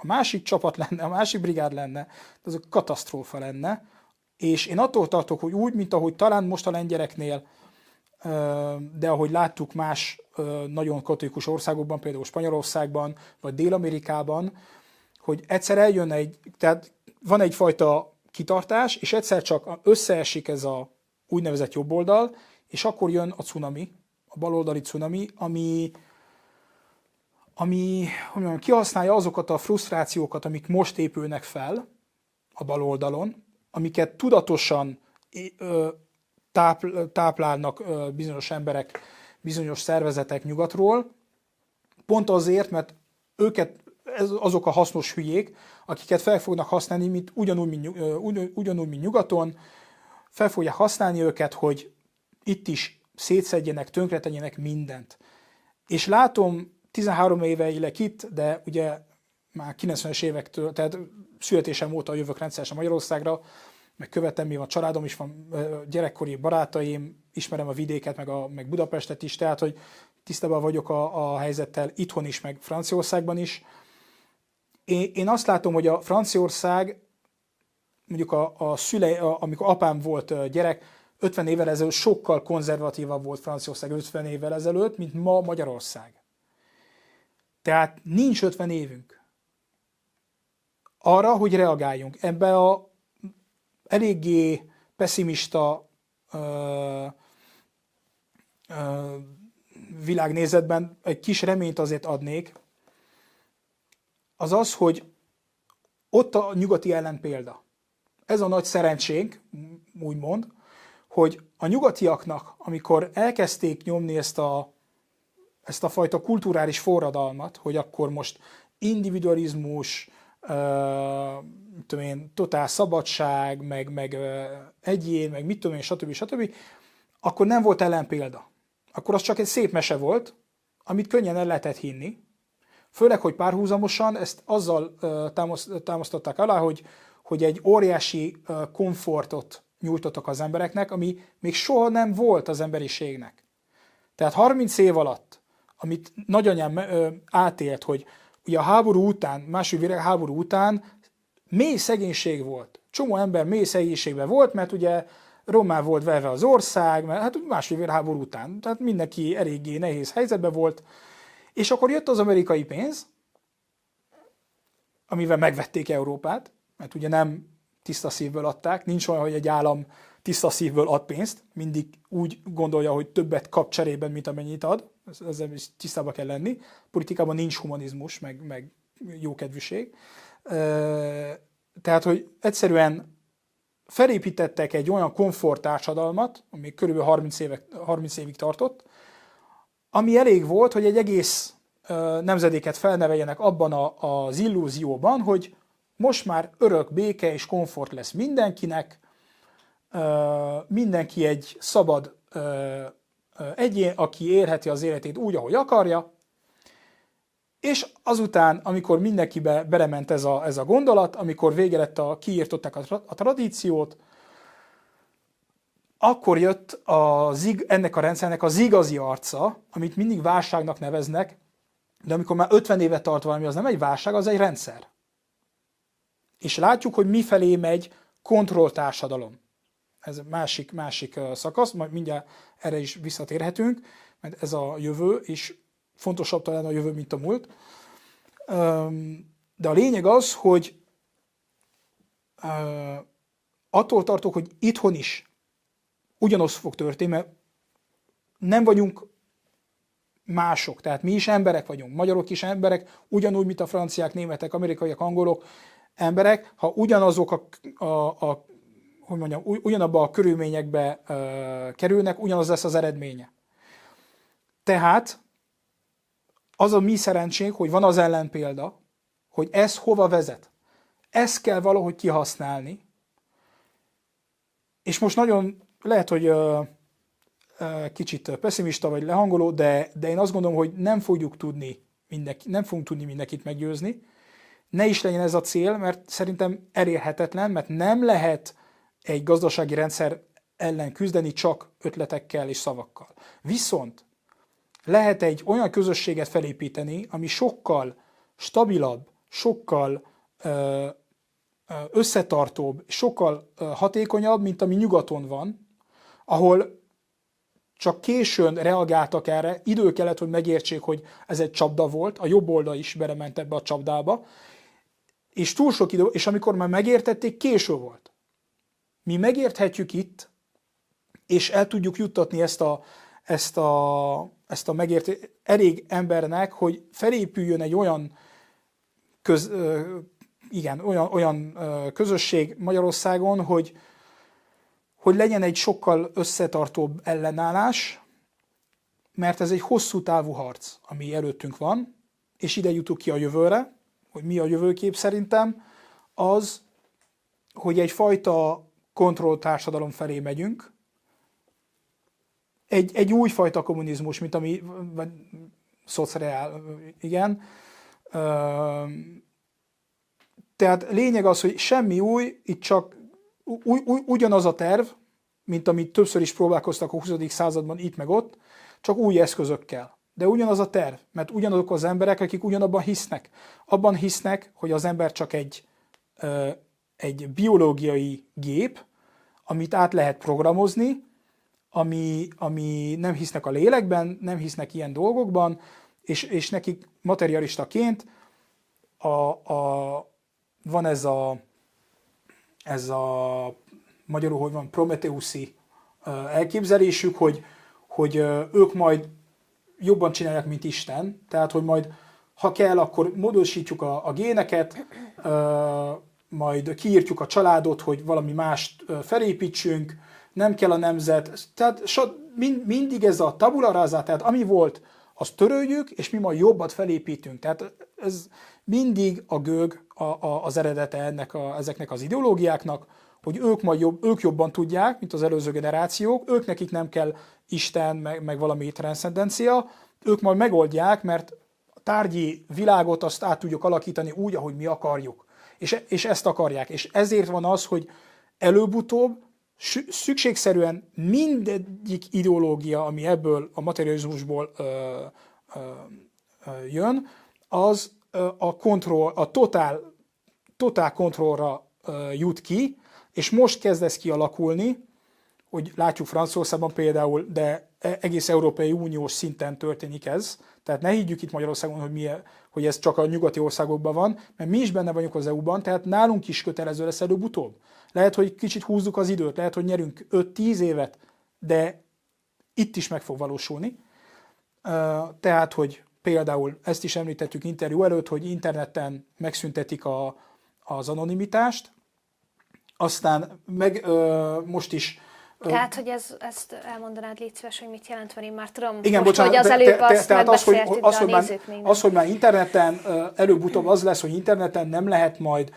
a másik csapat lenne, a másik brigád lenne, az a katasztrófa lenne, és én attól tartok, hogy úgy, mint ahogy talán most a lengyeleknél, de ahogy láttuk más nagyon katolikus országokban, például Spanyolországban, vagy Dél-Amerikában, hogy egyszer eljön egy, tehát van egyfajta kitartás, és egyszer csak összeesik ez a úgynevezett jobboldal, és akkor jön a cunami, a baloldali cunami, ami, ami hogy mondjam, kihasználja azokat a frusztrációkat, amik most épülnek fel a baloldalon, amiket tudatosan táplálnak bizonyos emberek, bizonyos szervezetek nyugatról, pont azért, mert őket, ez azok a hasznos hülyék, akiket fel fognak használni, mint ugyanúgy, mint, ugyanúgy, mint nyugaton, fel fogják használni őket, hogy itt is szétszedjenek, tönkretegyenek mindent. És látom, 13 éve élek itt, de ugye már 90-es évektől, tehát születésem óta jövök rendszeresen Magyarországra, meg követem, mi van, családom is van, gyerekkori barátaim, ismerem a vidéket, meg, a, meg Budapestet is, tehát hogy tisztában vagyok a, a helyzettel itthon is, meg Franciaországban is. Én, én azt látom, hogy a Franciaország, mondjuk a, a szülei, a, amikor apám volt gyerek, 50 évvel ezelőtt sokkal konzervatívabb volt Franciaország 50 évvel ezelőtt, mint ma Magyarország. Tehát nincs 50 évünk arra, hogy reagáljunk. Ebbe a eléggé pessimista ö, ö, világnézetben egy kis reményt azért adnék, az az, hogy ott a nyugati ellenpélda. Ez a nagy szerencsénk, úgymond, hogy a nyugatiaknak, amikor elkezdték nyomni ezt a, ezt a fajta kulturális forradalmat, hogy akkor most individualizmus, tudom én, totál szabadság, meg, meg egyén, meg mit tudom én, stb. stb., akkor nem volt ellenpélda. Akkor az csak egy szép mese volt, amit könnyen el lehetett hinni. Főleg, hogy párhuzamosan ezt azzal támasztották alá, hogy, hogy egy óriási komfortot nyújtottak az embereknek, ami még soha nem volt az emberiségnek. Tehát 30 év alatt, amit nagyanyám átélt, hogy ugye a háború után, második világháború után mély szegénység volt. Csomó ember mély szegénységben volt, mert ugye rommá volt verve az ország, mert hát második világháború után, tehát mindenki eléggé nehéz helyzetben volt, és akkor jött az amerikai pénz, amivel megvették Európát, mert ugye nem tiszta szívből adták. Nincs olyan, hogy egy állam tiszta szívből ad pénzt, mindig úgy gondolja, hogy többet kap cserében, mint amennyit ad. Ezzel is tisztában kell lenni. Politikában nincs humanizmus, meg, meg jókedvűség. Tehát, hogy egyszerűen felépítettek egy olyan komforttársadalmat, ami körülbelül 30, éve, 30 évig tartott, ami elég volt, hogy egy egész nemzedéket felneveljenek abban a, az illúzióban, hogy most már örök béke és komfort lesz mindenkinek, mindenki egy szabad egyén, aki érheti az életét úgy, ahogy akarja, és azután, amikor mindenkibe belement ez a, ez a gondolat, amikor vége lett a, kiírtották a, a tradíciót, akkor jött az, ennek a rendszernek az igazi arca, amit mindig válságnak neveznek, de amikor már 50 éve tart valami, az nem egy válság, az egy rendszer és látjuk, hogy mifelé megy kontrolltársadalom. Ez másik, másik szakasz, majd mindjárt erre is visszatérhetünk, mert ez a jövő, és fontosabb talán a jövő, mint a múlt. De a lényeg az, hogy attól tartok, hogy itthon is ugyanaz fog történni, mert nem vagyunk mások, tehát mi is emberek vagyunk, magyarok is emberek, ugyanúgy, mint a franciák, németek, amerikaiak, angolok, emberek, ha ugyanazok a, a, a hogy mondjam, ugyanabba a körülményekbe kerülnek, ugyanaz lesz az eredménye. Tehát az a mi szerencsénk, hogy van az ellenpélda, hogy ez hova vezet. Ezt kell valahogy kihasználni. És most nagyon lehet, hogy ö, ö, kicsit pessimista vagy lehangoló, de, de én azt gondolom, hogy nem fogjuk tudni mindenki, nem fogunk tudni mindenkit meggyőzni, ne is legyen ez a cél, mert szerintem elérhetetlen, mert nem lehet egy gazdasági rendszer ellen küzdeni csak ötletekkel és szavakkal. Viszont lehet egy olyan közösséget felépíteni, ami sokkal stabilabb, sokkal összetartóbb, sokkal hatékonyabb, mint ami nyugaton van, ahol csak későn reagáltak erre, idő kellett, hogy megértsék, hogy ez egy csapda volt, a jobb oldal is belement ebbe a csapdába, és túl sok idő, és amikor már megértették, késő volt. Mi megérthetjük itt, és el tudjuk juttatni ezt a, ezt a, ezt a megért elég embernek, hogy felépüljön egy olyan köz, igen, olyan, olyan közösség Magyarországon, hogy, hogy legyen egy sokkal összetartóbb ellenállás, mert ez egy hosszú távú harc, ami előttünk van, és ide jutunk ki a jövőre, hogy mi a jövőkép szerintem, az, hogy egyfajta kontrolltársadalom felé megyünk, egy, egy újfajta kommunizmus, mint ami szociál, igen. Tehát lényeg az, hogy semmi új, itt csak ugy, ugy, ugyanaz a terv, mint amit többször is próbálkoztak a 20. században itt meg ott, csak új eszközökkel. De ugyanaz a terv, mert ugyanazok az emberek, akik ugyanabban hisznek. Abban hisznek, hogy az ember csak egy, egy biológiai gép, amit át lehet programozni, ami, ami nem hisznek a lélekben, nem hisznek ilyen dolgokban, és, és nekik materialistaként a, a, van ez a, ez a magyarul, hogy van, prometeuszi elképzelésük, hogy, hogy ők majd jobban csinálják, mint Isten, tehát, hogy majd ha kell, akkor módosítjuk a, a géneket, majd kiírtjuk a családot, hogy valami mást felépítsünk, nem kell a nemzet, tehát mind, mindig ez a tabula rasa, tehát ami volt, azt töröljük, és mi majd jobbat felépítünk. Tehát ez mindig a gőg a, a, az eredete ennek a, ezeknek az ideológiáknak, hogy ők majd jobb, ők jobban tudják, mint az előző generációk, ők nekik nem kell Isten, meg, meg valami transzcendencia, ők majd megoldják, mert a tárgyi világot azt át tudjuk alakítani úgy, ahogy mi akarjuk. És, és ezt akarják. És ezért van az, hogy előbb-utóbb szükségszerűen mindegyik ideológia, ami ebből a materializmusból ö, ö, ö, jön, az a kontroll, a totál, totál kontrollra ö, jut ki, és most kezd ez kialakulni, hogy látjuk Franciaországban például, de egész Európai Uniós szinten történik ez, tehát ne higgyük itt Magyarországon, hogy, mi, hogy ez csak a nyugati országokban van, mert mi is benne vagyunk az EU-ban, tehát nálunk is kötelező lesz előbb-utóbb. Lehet, hogy kicsit húzzuk az időt, lehet, hogy nyerünk 5-10 évet, de itt is meg fog valósulni. Tehát, hogy például ezt is említettük interjú előtt, hogy interneten megszüntetik a, az anonimitást, aztán meg most is tehát, hogy ez, ezt elmondanád, légy szíves, hogy mit jelent, mert én már tudom, Igen, most, bocsánat, hogy az előbb te, azt tehát az, hogy, az, hogy már, az, hogy már interneten, előbb-utóbb az lesz, hogy interneten nem lehet majd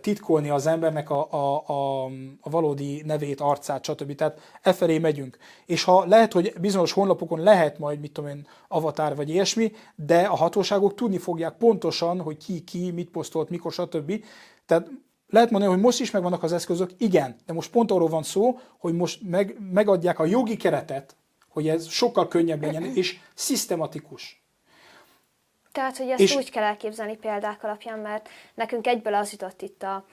titkolni az embernek a, a, a, a valódi nevét, arcát, stb. Tehát e felé megyünk. És ha lehet, hogy bizonyos honlapokon lehet majd, mit tudom én, avatár vagy ilyesmi, de a hatóságok tudni fogják pontosan, hogy ki, ki, mit posztolt, mikor, stb. Tehát lehet mondani, hogy most is megvannak az eszközök, igen, de most pont arról van szó, hogy most meg, megadják a jogi keretet, hogy ez sokkal könnyebb legyen, és szisztematikus. Tehát, hogy ezt és... úgy kell elképzelni példák alapján, mert nekünk egyből az jutott itt a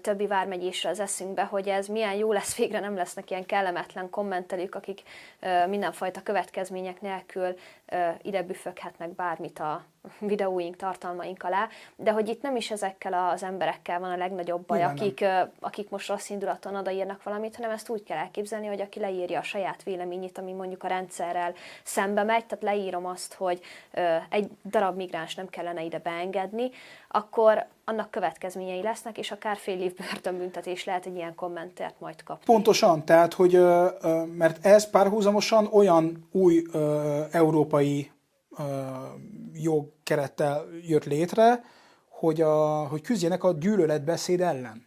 többi vármegyésre az eszünkbe, hogy ez milyen jó lesz, végre nem lesznek ilyen kellemetlen kommentelők, akik mindenfajta következmények nélkül ide büföghetnek bármit a videóink, tartalmaink alá, de hogy itt nem is ezekkel az emberekkel van a legnagyobb baj, akik, akik most rossz indulaton odaírnak valamit, hanem ezt úgy kell elképzelni, hogy aki leírja a saját véleményét, ami mondjuk a rendszerrel szembe megy, tehát leírom azt, hogy egy darab migráns nem kellene ide beengedni, akkor annak következményei lesznek, és akár fél év börtönbüntetés lehet egy ilyen kommentert majd kapni. Pontosan, tehát, hogy mert ez párhuzamosan olyan új európai jogkerettel jött létre, hogy, a, hogy küzdjenek a gyűlöletbeszéd ellen.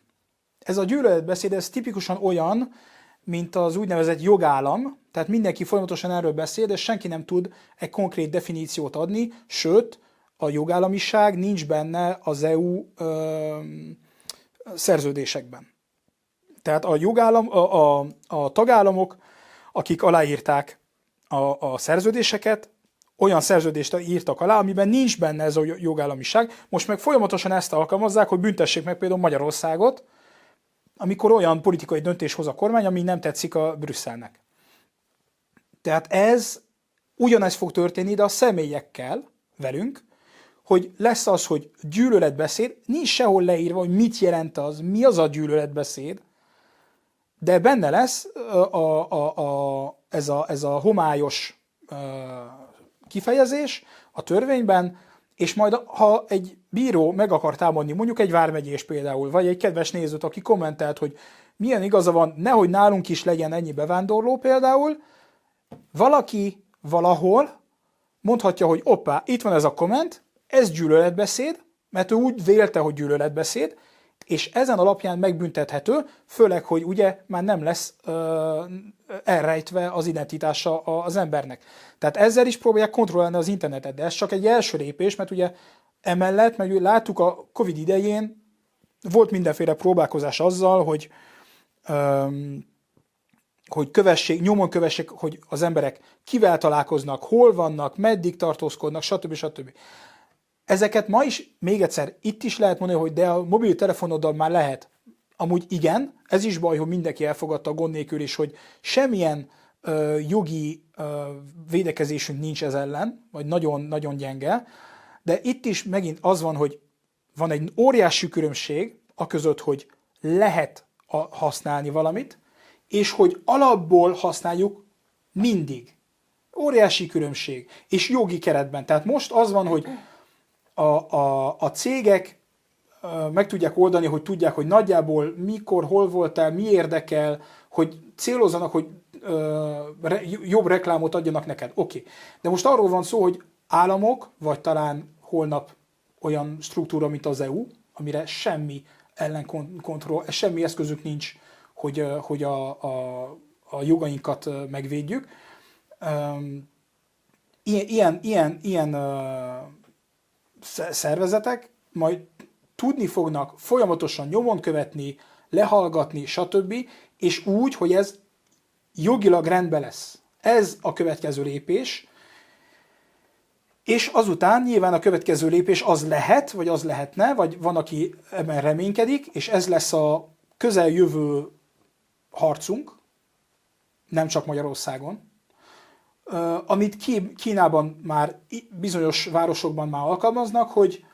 Ez a gyűlöletbeszéd, ez tipikusan olyan, mint az úgynevezett jogállam, tehát mindenki folyamatosan erről beszél, de senki nem tud egy konkrét definíciót adni, sőt, a jogállamiság nincs benne az EU ö, szerződésekben. Tehát a, jogállam, a, a, a tagállamok, akik aláírták a, a szerződéseket, olyan szerződést írtak alá, amiben nincs benne ez a jogállamiság. Most meg folyamatosan ezt alkalmazzák, hogy büntessék meg például Magyarországot, amikor olyan politikai döntés hoz a kormány, ami nem tetszik a Brüsszelnek. Tehát ez ugyanez fog történni, de a személyekkel, velünk, hogy lesz az, hogy gyűlöletbeszéd, nincs sehol leírva, hogy mit jelent az, mi az a gyűlöletbeszéd, de benne lesz a, a, a, ez, a, ez a homályos kifejezés a törvényben, és majd ha egy bíró meg akar támadni, mondjuk egy vármegyés például, vagy egy kedves nézőt, aki kommentelt, hogy milyen igaza van, nehogy nálunk is legyen ennyi bevándorló például, valaki valahol mondhatja, hogy oppá, itt van ez a komment, ez gyűlöletbeszéd, mert ő úgy vélte, hogy gyűlöletbeszéd, és ezen alapján megbüntethető, főleg, hogy ugye már nem lesz ö, elrejtve az identitása az embernek. Tehát ezzel is próbálják kontrollálni az internetet, de ez csak egy első lépés, mert ugye emellett, ugye láttuk a Covid idején, volt mindenféle próbálkozás azzal, hogy ö, hogy kövessék, nyomon kövessék, hogy az emberek kivel találkoznak, hol vannak, meddig tartózkodnak, stb. stb. Ezeket ma is, még egyszer, itt is lehet mondani, hogy de a mobiltelefonoddal már lehet. Amúgy igen, ez is baj, hogy mindenki elfogadta a gond nélkül is, hogy semmilyen ö, jogi ö, védekezésünk nincs ez ellen, vagy nagyon-nagyon gyenge, de itt is megint az van, hogy van egy óriási különbség a között, hogy lehet a, használni valamit, és hogy alapból használjuk mindig. Óriási különbség. És jogi keretben. Tehát most az van, hogy a, a, a cégek meg tudják oldani, hogy tudják, hogy nagyjából mikor, hol voltál, mi érdekel, hogy célozzanak, hogy ö, re, jobb reklámot adjanak neked. Oké. Okay. De most arról van szó, hogy államok, vagy talán holnap olyan struktúra, mint az EU, amire semmi ellenkontroll, semmi eszközük nincs, hogy, hogy a, a, a jogainkat megvédjük. Ilyen, ilyen, ilyen, ilyen szervezetek majd tudni fognak folyamatosan nyomon követni, lehallgatni, stb., és úgy, hogy ez jogilag rendben lesz. Ez a következő lépés, és azután nyilván a következő lépés az lehet, vagy az lehetne, vagy van, aki ebben reménykedik, és ez lesz a közeljövő harcunk, nem csak Magyarországon, amit Kínában már bizonyos városokban már alkalmaznak, hogy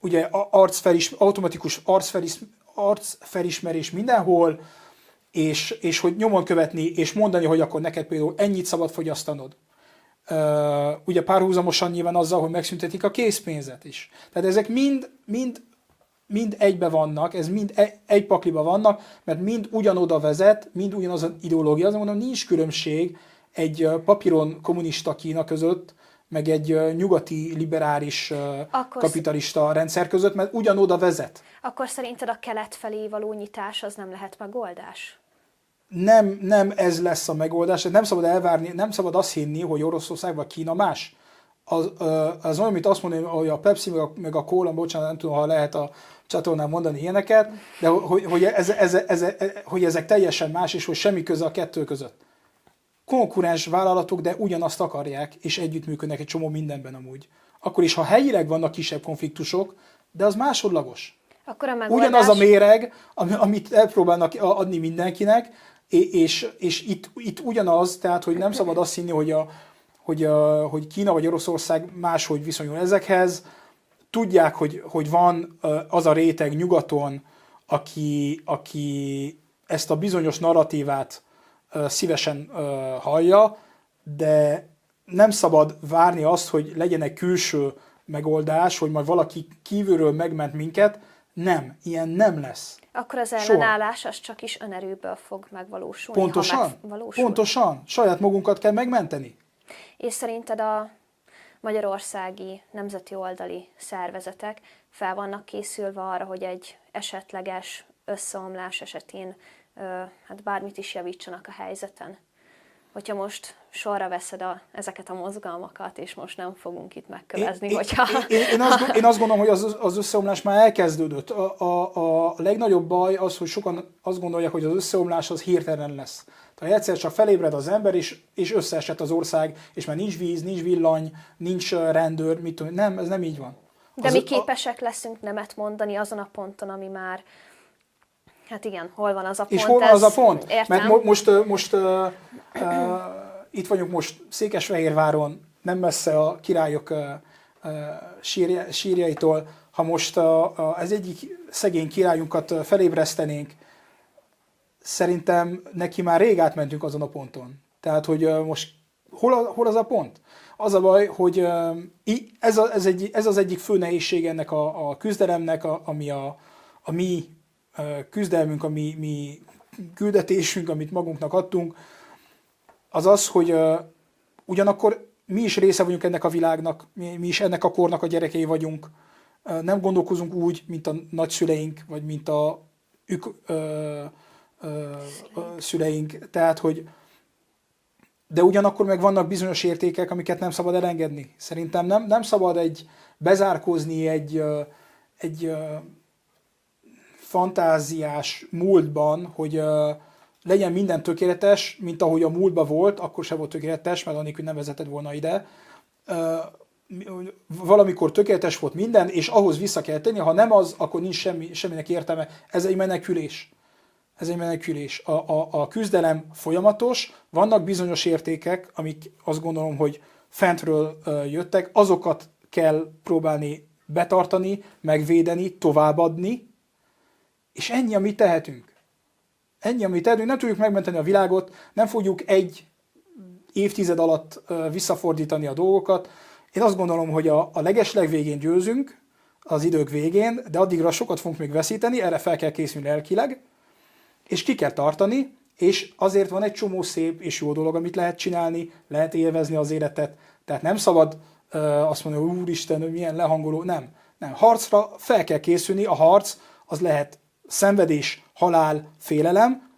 ugye arcfelis, automatikus arcfelis, arcfelismerés mindenhol, és, és hogy nyomon követni, és mondani, hogy akkor neked például ennyit szabad fogyasztanod. Uh, ugye párhuzamosan nyilván azzal, hogy megszüntetik a készpénzet is. Tehát ezek mind, mind, mind egybe vannak, ez mind egy, egy pakliba vannak, mert mind ugyanoda vezet, mind ugyanaz az ideológia. Azért mondom, nincs különbség egy papíron kommunista Kína között, meg egy nyugati liberális akkor kapitalista rendszer között, mert ugyanoda vezet. Akkor szerinted a kelet felé való nyitás az nem lehet megoldás? Nem, nem ez lesz a megoldás, nem szabad elvárni, nem szabad azt hinni, hogy Oroszország vagy Kína más. Az, az olyan, mint azt mondani, hogy a Pepsi meg a, meg a Cola, bocsánat, nem tudom, ha lehet a csatornán mondani ilyeneket, de hogy, hogy, ez, ez, ez, ez, hogy ezek teljesen más, és hogy semmi köze a kettő között konkurens vállalatok, de ugyanazt akarják, és együttműködnek egy csomó mindenben amúgy. Akkor is, ha helyileg vannak kisebb konfliktusok, de az másodlagos. Akkor a megoldás... Ugyanaz a méreg, amit elpróbálnak adni mindenkinek, és, és itt, itt ugyanaz, tehát hogy nem szabad azt hinni, hogy, a, hogy, a, hogy Kína vagy Oroszország máshogy viszonyul ezekhez. Tudják, hogy, hogy van az a réteg nyugaton, aki, aki ezt a bizonyos narratívát szívesen hallja, de nem szabad várni azt, hogy legyen egy külső megoldás, hogy majd valaki kívülről megment minket. Nem, ilyen nem lesz. Akkor az ellenállás az csak is önerőből fog megvalósulni. Pontosan, megvalósul. pontosan. Saját magunkat kell megmenteni. És szerinted a magyarországi nemzeti oldali szervezetek fel vannak készülve arra, hogy egy esetleges összeomlás esetén hát bármit is javítsanak a helyzeten. Hogyha most sorra veszed a, ezeket a mozgalmakat, és most nem fogunk itt megkövezni, én, hogyha... Én, én, én, azt, én azt gondolom, hogy az, az összeomlás már elkezdődött. A, a, a legnagyobb baj az, hogy sokan azt gondolják, hogy az összeomlás az hirtelen lesz. Tehát egyszer csak felébred az ember, és, és összeesett az ország, és már nincs víz, nincs villany, nincs rendőr, mit tudom, nem, ez nem így van. De az, mi képesek leszünk nemet mondani azon a ponton, ami már Hát igen, hol van az a pont? És hol van az a pont? Értem. Mert mo- most, most uh, uh, itt vagyunk most Székesfehérváron, nem messze a királyok sírja, sírjaitól. Ha most ez egyik szegény királyunkat felébresztenénk, szerintem neki már rég átmentünk azon a ponton. Tehát, hogy most hol, a, hol az a pont? Az a baj, hogy ez, a, ez, egy, ez az egyik fő nehézség ennek a, a küzdelemnek, a, ami a, a mi küzdelmünk, a mi, mi küldetésünk, amit magunknak adtunk, az az, hogy ugyanakkor mi is része vagyunk ennek a világnak, mi, mi is ennek a kornak a gyerekei vagyunk. Nem gondolkozunk úgy, mint a nagyszüleink, vagy mint a ők ö, ö, szüleink. Tehát, hogy de ugyanakkor meg vannak bizonyos értékek, amiket nem szabad elengedni. Szerintem nem, nem szabad egy bezárkózni egy, egy fantáziás múltban, hogy legyen minden tökéletes, mint ahogy a múltban volt, akkor se volt tökéletes, mert annélkül nem vezetett volna ide. Valamikor tökéletes volt minden, és ahhoz vissza kell tenni, ha nem az, akkor nincs semmi, semminek értelme. Ez egy menekülés. Ez egy menekülés. A, a, a küzdelem folyamatos, vannak bizonyos értékek, amik azt gondolom, hogy fentről jöttek, azokat kell próbálni betartani, megvédeni, továbbadni, és ennyi, amit tehetünk. Ennyi, amit tehetünk. Nem tudjuk megmenteni a világot, nem fogjuk egy évtized alatt visszafordítani a dolgokat. Én azt gondolom, hogy a, a legesleg végén győzünk, az idők végén, de addigra sokat fogunk még veszíteni, erre fel kell készülni lelkileg, és ki kell tartani, és azért van egy csomó szép és jó dolog, amit lehet csinálni, lehet élvezni az életet, tehát nem szabad azt mondani, hogy úristen, hogy milyen lehangoló, nem. Nem, harcra fel kell készülni, a harc az lehet szenvedés, halál, félelem,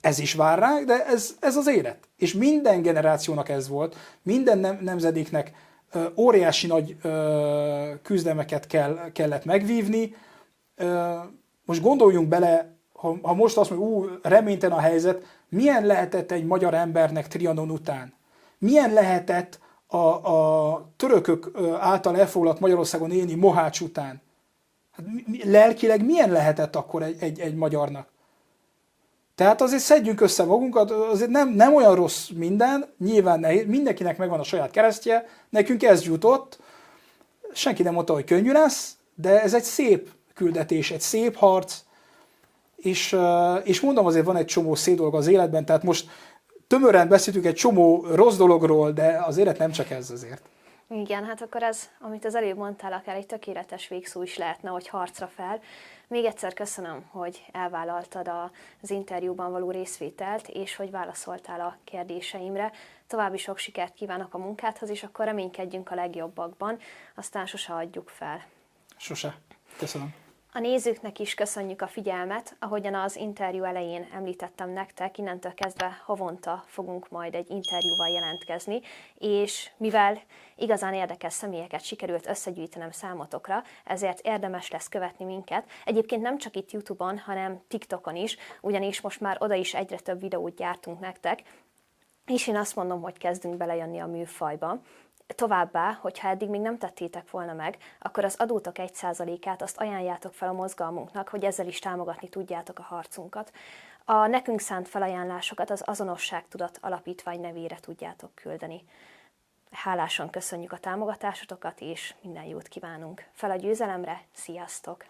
ez is vár rá, de ez, ez az élet. És minden generációnak ez volt, minden nem, nemzedéknek ö, óriási nagy ö, küzdelmeket kell, kellett megvívni. Ö, most gondoljunk bele, ha, ha most azt mondjuk, ú, reménytelen a helyzet, milyen lehetett egy magyar embernek Trianon után? Milyen lehetett a, a törökök által elfoglalt Magyarországon élni Mohács után. Hát lelkileg milyen lehetett akkor egy, egy, egy magyarnak? Tehát azért szedjünk össze magunkat, azért nem, nem olyan rossz minden, nyilván nehéz, mindenkinek megvan a saját keresztje, nekünk ez jutott, senki nem mondta, hogy könnyű lesz, de ez egy szép küldetés, egy szép harc, és, és mondom, azért van egy csomó szép dolog az életben, tehát most tömören beszéltünk egy csomó rossz dologról, de az élet nem csak ez azért. Igen, hát akkor ez, amit az előbb mondtál, akár egy tökéletes végszó is lehetne, hogy harcra fel. Még egyszer köszönöm, hogy elvállaltad az interjúban való részvételt, és hogy válaszoltál a kérdéseimre. További sok sikert kívánok a munkádhoz, és akkor reménykedjünk a legjobbakban, aztán sose adjuk fel. Sose. Köszönöm. A nézőknek is köszönjük a figyelmet, ahogyan az interjú elején említettem nektek, innentől kezdve havonta fogunk majd egy interjúval jelentkezni, és mivel igazán érdekes személyeket sikerült összegyűjtenem számotokra, ezért érdemes lesz követni minket. Egyébként nem csak itt YouTube-on, hanem TikTokon is, ugyanis most már oda is egyre több videót gyártunk nektek, és én azt mondom, hogy kezdünk belejönni a műfajba. Továbbá, hogyha eddig még nem tettétek volna meg, akkor az adótok 1%-át azt ajánljátok fel a mozgalmunknak, hogy ezzel is támogatni tudjátok a harcunkat. A nekünk szánt felajánlásokat az Azonosságtudat Alapítvány nevére tudjátok küldeni. Hálásan köszönjük a támogatásotokat, és minden jót kívánunk. Fel a győzelemre, sziasztok!